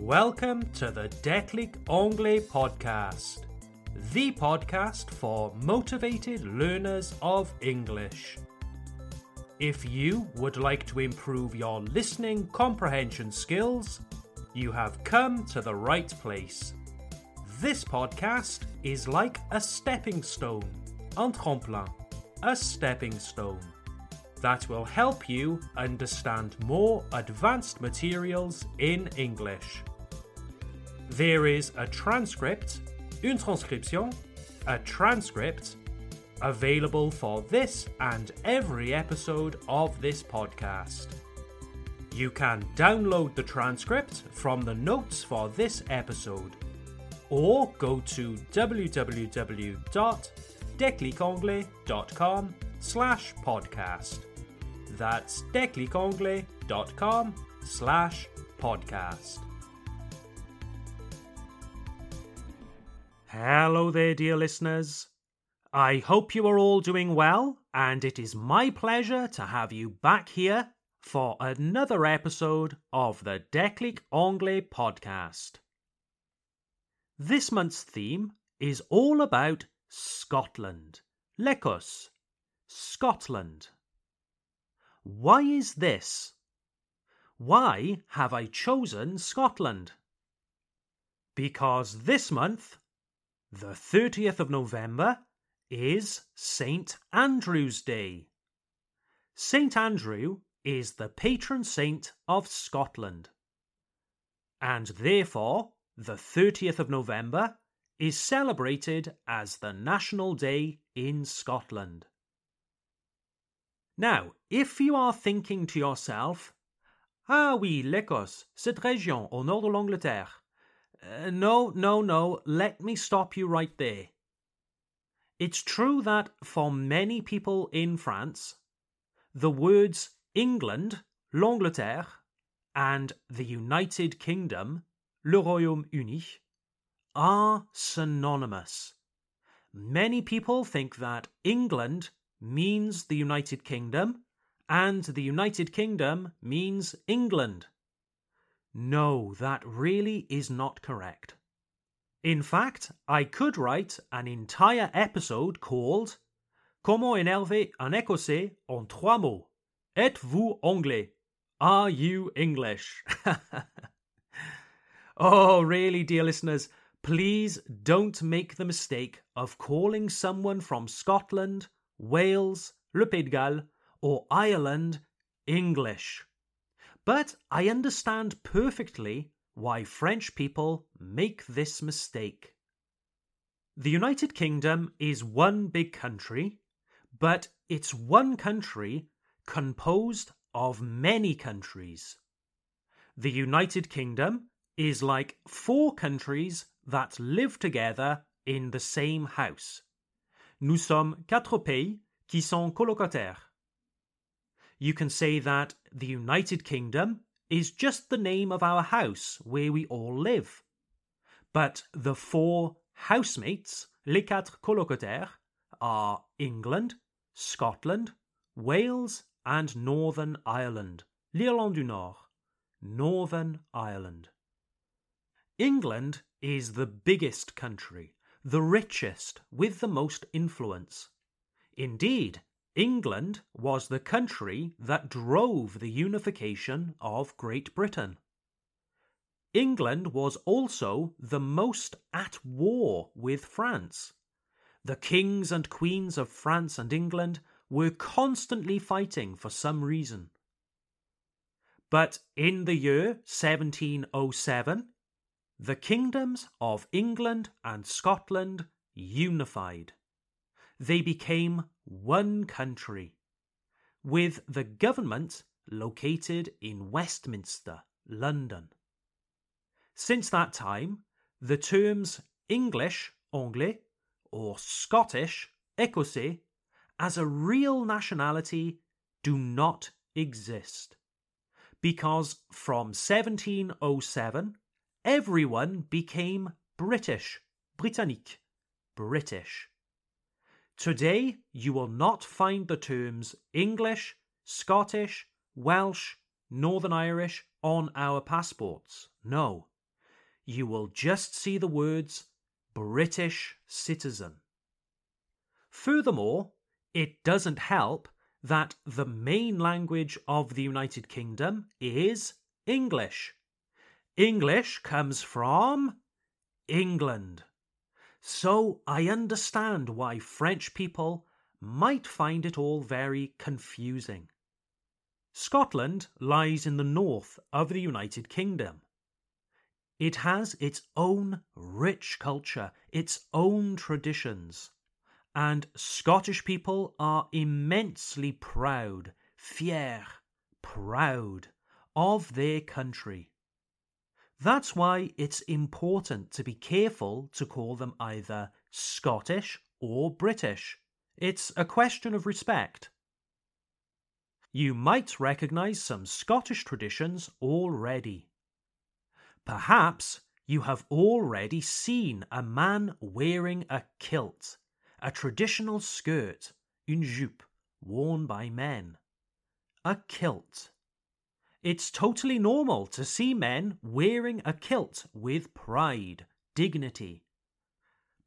Welcome to the Declic Anglais podcast, the podcast for motivated learners of English. If you would like to improve your listening comprehension skills, you have come to the right place. This podcast is like a stepping stone, un tremplin, a stepping stone that will help you understand more advanced materials in English. There is a transcript, une transcription, a transcript, available for this and every episode of this podcast. You can download the transcript from the notes for this episode or go to www.declicanglais.com slash podcast. That's declicanglais.com slash podcast. Hello there, dear listeners. I hope you are all doing well, and it is my pleasure to have you back here for another episode of the Declic Anglais podcast. This month's theme is all about Scotland. L'Écosse. Scotland. Why is this? Why have I chosen Scotland? Because this month the 30th of November is St. Andrew's Day. St. Andrew is the patron saint of Scotland. And therefore, the 30th of November is celebrated as the National Day in Scotland. Now, if you are thinking to yourself, Ah oui, l'Écosse, cette région au nord de l'Angleterre, uh, no, no, no, let me stop you right there. It's true that for many people in France, the words England, l'Angleterre, and the United Kingdom, le Royaume-Uni, are synonymous. Many people think that England means the United Kingdom and the United Kingdom means England. No, that really is not correct. In fact, I could write an entire episode called Comment énerver un Écossais en trois mots. Êtes-vous anglais? Are you English? oh, really, dear listeners, please don't make the mistake of calling someone from Scotland, Wales, Le Pays de Galles, or Ireland English. But I understand perfectly why French people make this mistake. The United Kingdom is one big country, but it's one country composed of many countries. The United Kingdom is like four countries that live together in the same house. Nous sommes quatre pays qui sont colocataires. You can say that the United Kingdom is just the name of our house where we all live. But the four housemates, les quatre colocataires, are England, Scotland, Wales, and Northern Ireland, l'Irlande du Nord, Northern Ireland. England is the biggest country, the richest, with the most influence. Indeed, England was the country that drove the unification of Great Britain. England was also the most at war with France. The kings and queens of France and England were constantly fighting for some reason. But in the year 1707, the kingdoms of England and Scotland unified they became one country, with the government located in Westminster, London. Since that time, the terms English, anglais, or Scottish, écossais, as a real nationality do not exist. Because from 1707, everyone became British, Britannique, British. Today, you will not find the terms English, Scottish, Welsh, Northern Irish on our passports. No. you will just see the words British citizen. Furthermore, it doesn't help that the main language of the United Kingdom is English. English comes from England. So I understand why French people might find it all very confusing. Scotland lies in the north of the United Kingdom. It has its own rich culture, its own traditions, and Scottish people are immensely proud, fier, proud of their country. That's why it's important to be careful to call them either Scottish or British. It's a question of respect. You might recognize some Scottish traditions already. Perhaps you have already seen a man wearing a kilt, a traditional skirt, une jupe, worn by men. A kilt. It's totally normal to see men wearing a kilt with pride, dignity.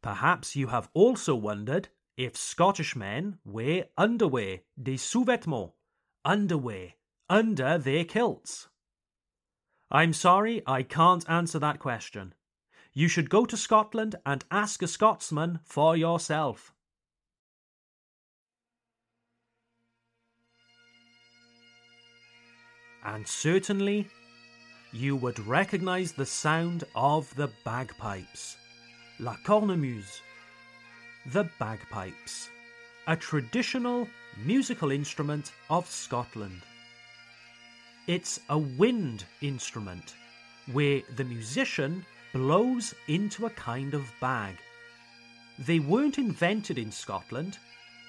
Perhaps you have also wondered if Scottish men wear underwear, des sous-vêtements, underwear, under their kilts. I'm sorry, I can't answer that question. You should go to Scotland and ask a Scotsman for yourself. And certainly you would recognize the sound of the bagpipes. La cornemuse. The bagpipes, a traditional musical instrument of Scotland. It's a wind instrument where the musician blows into a kind of bag. They weren't invented in Scotland.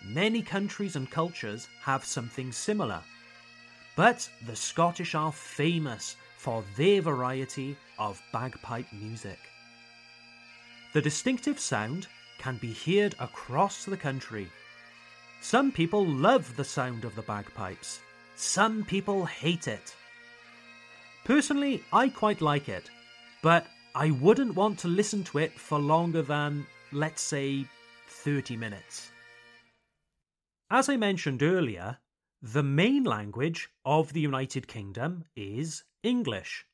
Many countries and cultures have something similar. But the Scottish are famous for their variety of bagpipe music. The distinctive sound can be heard across the country. Some people love the sound of the bagpipes, some people hate it. Personally, I quite like it, but I wouldn't want to listen to it for longer than, let's say, 30 minutes. As I mentioned earlier, the main language of the United Kingdom is English.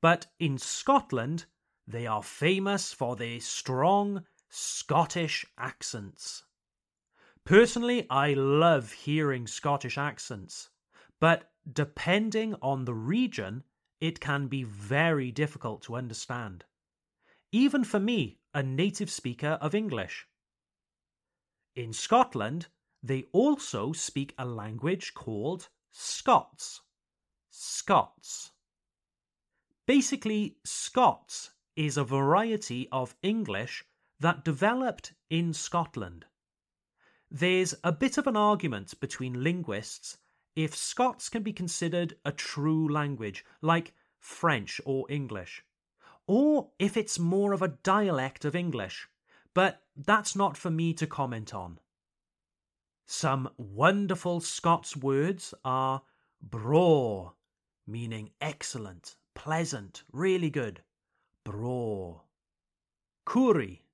But in Scotland, they are famous for their strong Scottish accents. Personally, I love hearing Scottish accents, but depending on the region, it can be very difficult to understand. Even for me, a native speaker of English. In Scotland, they also speak a language called Scots. Scots. Basically, Scots is a variety of English that developed in Scotland. There's a bit of an argument between linguists if Scots can be considered a true language, like French or English, or if it's more of a dialect of English, but that's not for me to comment on. Some wonderful Scots words are braw, meaning excellent, pleasant, really good. Braw. Coorie,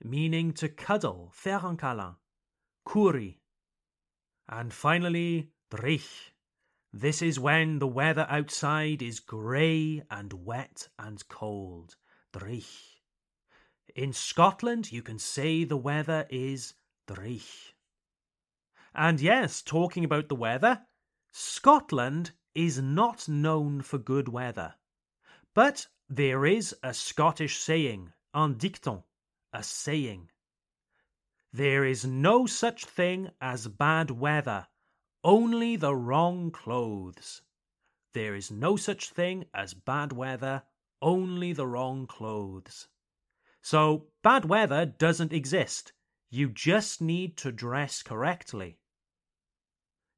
meaning to cuddle, câlin. Coorie. And finally, dreich. This is when the weather outside is grey and wet and cold. Dreich. In Scotland, you can say the weather is dreich. And yes, talking about the weather, Scotland is not known for good weather. But there is a Scottish saying, un dicton, a saying. There is no such thing as bad weather, only the wrong clothes. There is no such thing as bad weather, only the wrong clothes. So, bad weather doesn't exist. You just need to dress correctly.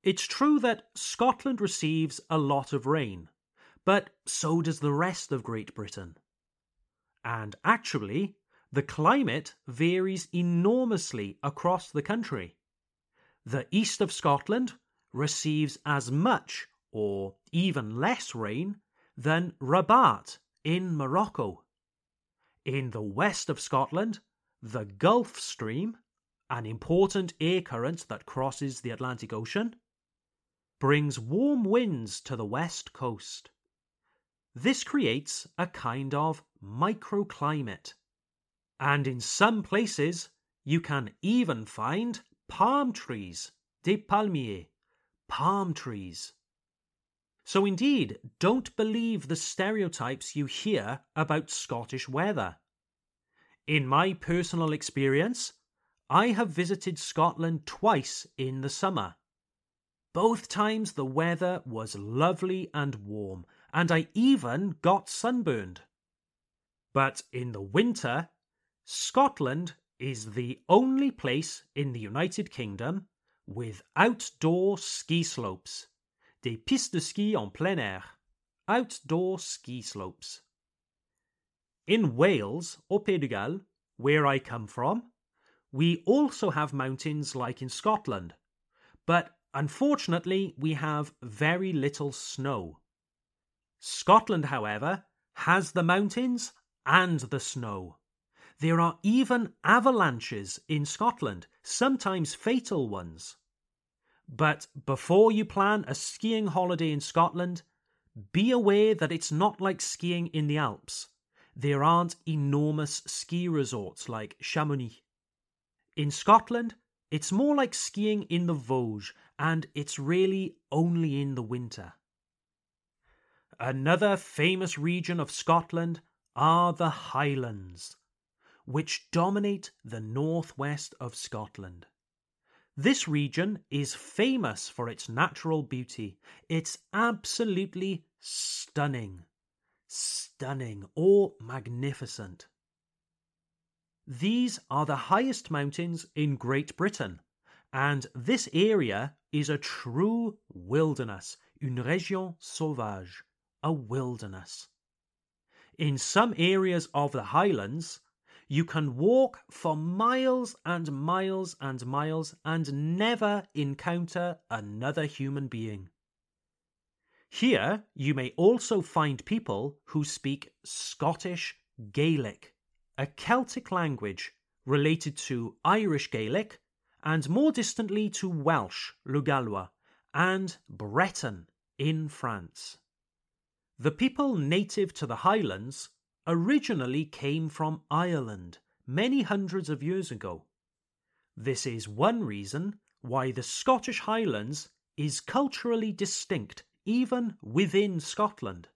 It's true that Scotland receives a lot of rain, but so does the rest of Great Britain. And actually, the climate varies enormously across the country. The east of Scotland receives as much or even less rain than Rabat in Morocco. In the west of Scotland, the Gulf Stream, an important air current that crosses the Atlantic Ocean, brings warm winds to the west coast. This creates a kind of microclimate. And in some places, you can even find palm trees, des palmiers, palm trees. So, indeed, don't believe the stereotypes you hear about Scottish weather. In my personal experience, I have visited Scotland twice in the summer. Both times the weather was lovely and warm, and I even got sunburned. But in the winter, Scotland is the only place in the United Kingdom with outdoor ski slopes, des pistes de ski en plein air, outdoor ski slopes. In Wales or Pays de Galles, where I come from, we also have mountains like in Scotland, but unfortunately we have very little snow. Scotland, however, has the mountains and the snow. There are even avalanches in Scotland, sometimes fatal ones. But before you plan a skiing holiday in Scotland, be aware that it's not like skiing in the Alps. There aren't enormous ski resorts like Chamonix. In Scotland, it's more like skiing in the Vosges, and it's really only in the winter. Another famous region of Scotland are the Highlands, which dominate the northwest of Scotland. This region is famous for its natural beauty. It's absolutely stunning. Stunning or magnificent. These are the highest mountains in Great Britain, and this area is a true wilderness, une région sauvage a wilderness. In some areas of the highlands, you can walk for miles and miles and miles and never encounter another human being. Here, you may also find people who speak Scottish Gaelic, a Celtic language related to Irish Gaelic and more distantly to Welsh, le Gallois, and Breton in France. The people native to the Highlands originally came from Ireland many hundreds of years ago. This is one reason why the Scottish Highlands is culturally distinct even within Scotland.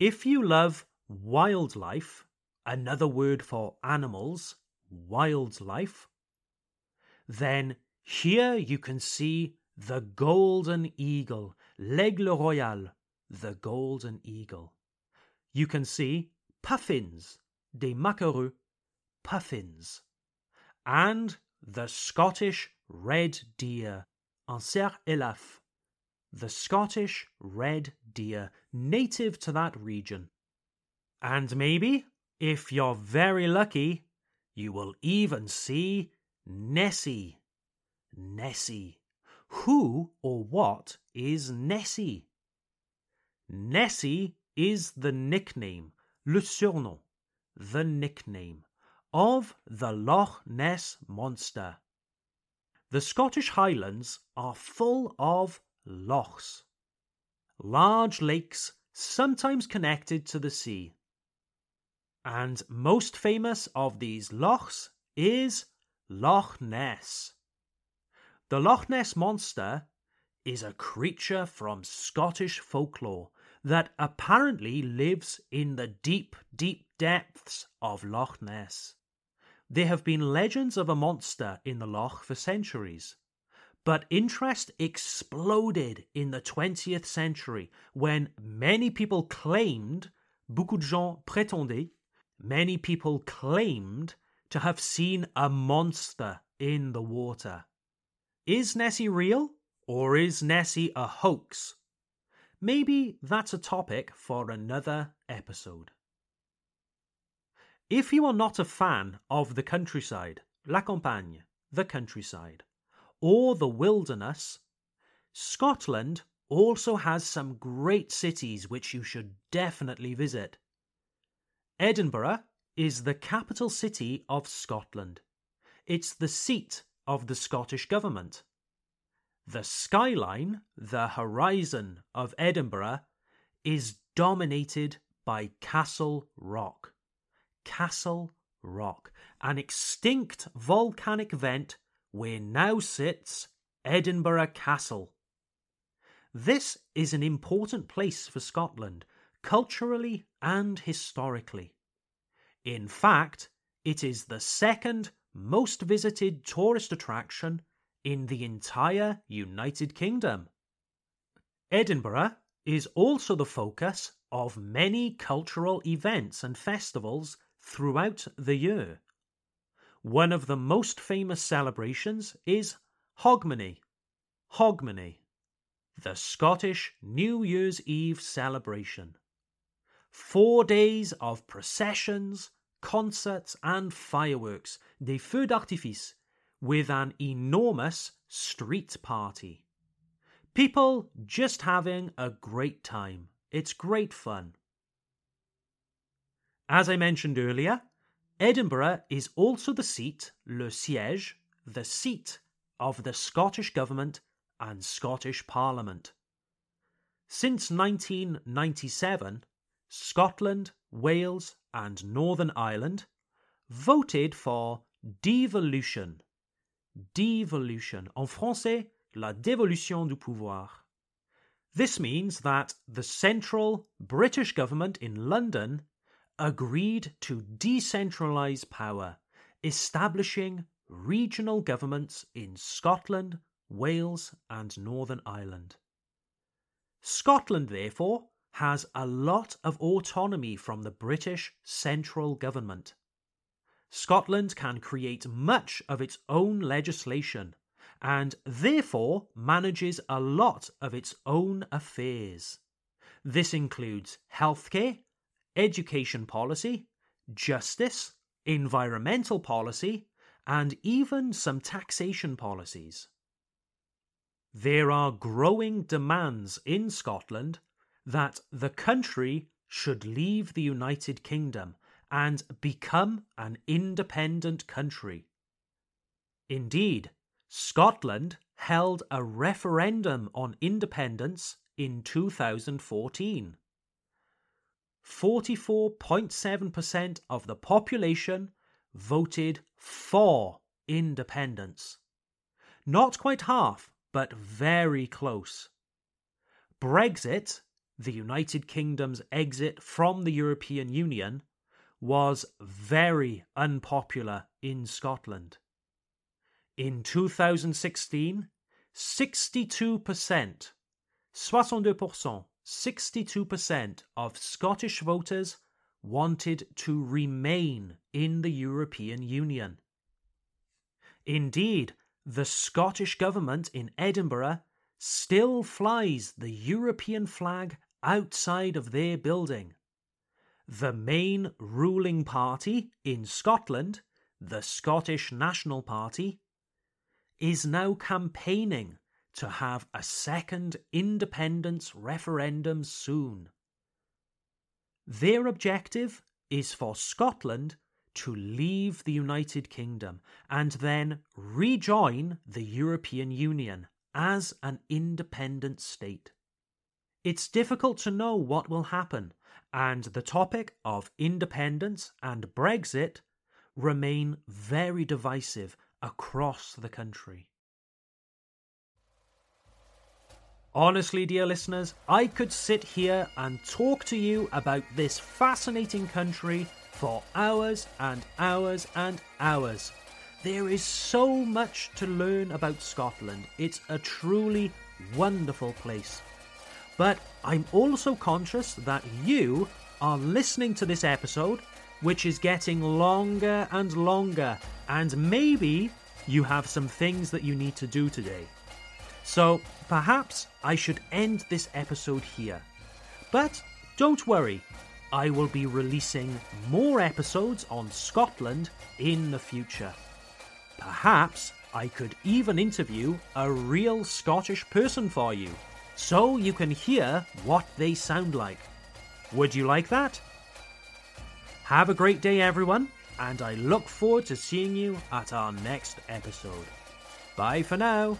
If you love wildlife, another word for animals, wildlife, then here you can see the golden eagle, l'aigle royal, the golden eagle. You can see puffins, des macareux, puffins, and the Scottish red deer, un cerf élaphe, the Scottish red deer, native to that region. And maybe, if you're very lucky, you will even see Nessie. Nessie. Who or what is Nessie? Nessie is the nickname, le surnom, the nickname, of the Loch Ness Monster. The Scottish Highlands are full of lochs, large lakes sometimes connected to the sea. And most famous of these lochs is Loch Ness. The Loch Ness Monster is a creature from Scottish folklore that apparently lives in the deep, deep depths of Loch Ness. There have been legends of a monster in the loch for centuries. But interest exploded in the 20th century when many people claimed, beaucoup de gens prétendaient, many people claimed to have seen a monster in the water. Is Nessie real? Or is Nessie a hoax? Maybe that's a topic for another episode. If you are not a fan of the countryside, la campagne, the countryside, or the wilderness, Scotland also has some great cities which you should definitely visit. Edinburgh is the capital city of Scotland. It's the seat of the Scottish Government. The skyline, the horizon of Edinburgh, is dominated by Castle Rock. Castle Rock, an extinct volcanic vent where now sits Edinburgh Castle. This is an important place for Scotland, culturally and historically. In fact, it is the second most visited tourist attraction in the entire United Kingdom. Edinburgh is also the focus of many cultural events and festivals throughout the year. One of the most famous celebrations is Hogmanay. Hogmanay, the Scottish New Year's Eve celebration. Four days of processions, concerts, and fireworks, des feux d'artifice, with an enormous street party. People just having a great time. It's great fun. As I mentioned earlier, Edinburgh is also the seat, le siège, the seat of the Scottish Government and Scottish Parliament. Since 1997, Scotland, Wales, and Northern Ireland voted for devolution. Devolution. En français, la dévolution du pouvoir. This means that the central British government in London agreed to decentralise power, establishing regional governments in Scotland, Wales, and Northern Ireland. Scotland, therefore, has a lot of autonomy from the British central government. Scotland can create much of its own legislation and therefore manages a lot of its own affairs. This includes healthcare, education policy, justice, environmental policy, and even some taxation policies. There are growing demands in Scotland that the country should leave the United Kingdom and become an independent country. Indeed, Scotland held a referendum on independence in 2014. 44.7% of the population voted for independence. Not quite half, but very close. Brexit, the United Kingdom's exit from the European Union, was very unpopular in Scotland. In 2016, 62%, 62%, 62% of Scottish voters wanted to remain in the European Union. Indeed, the Scottish government in Edinburgh still flies the European flag outside of their building. The main ruling party in Scotland, the Scottish National Party, is now campaigning to have a second independence referendum soon. Their objective is for Scotland to leave the United Kingdom and then rejoin the European Union as an independent state. It's difficult to know what will happen, and the topic of independence and Brexit remain very divisive across the country. Honestly, dear listeners, I could sit here and talk to you about this fascinating country for hours and hours and hours. There is so much to learn about Scotland. It's a truly wonderful place. But I'm also conscious that you are listening to this episode, which is getting longer and longer, and maybe you have some things that you need to do today. So perhaps I should end this episode here. But don't worry, I will be releasing more episodes on Scotland in the future. Perhaps I could even interview a real Scottish person for you, so you can hear what they sound like. Would you like that? Have a great day, everyone, and I look forward to seeing you at our next episode. Bye for now.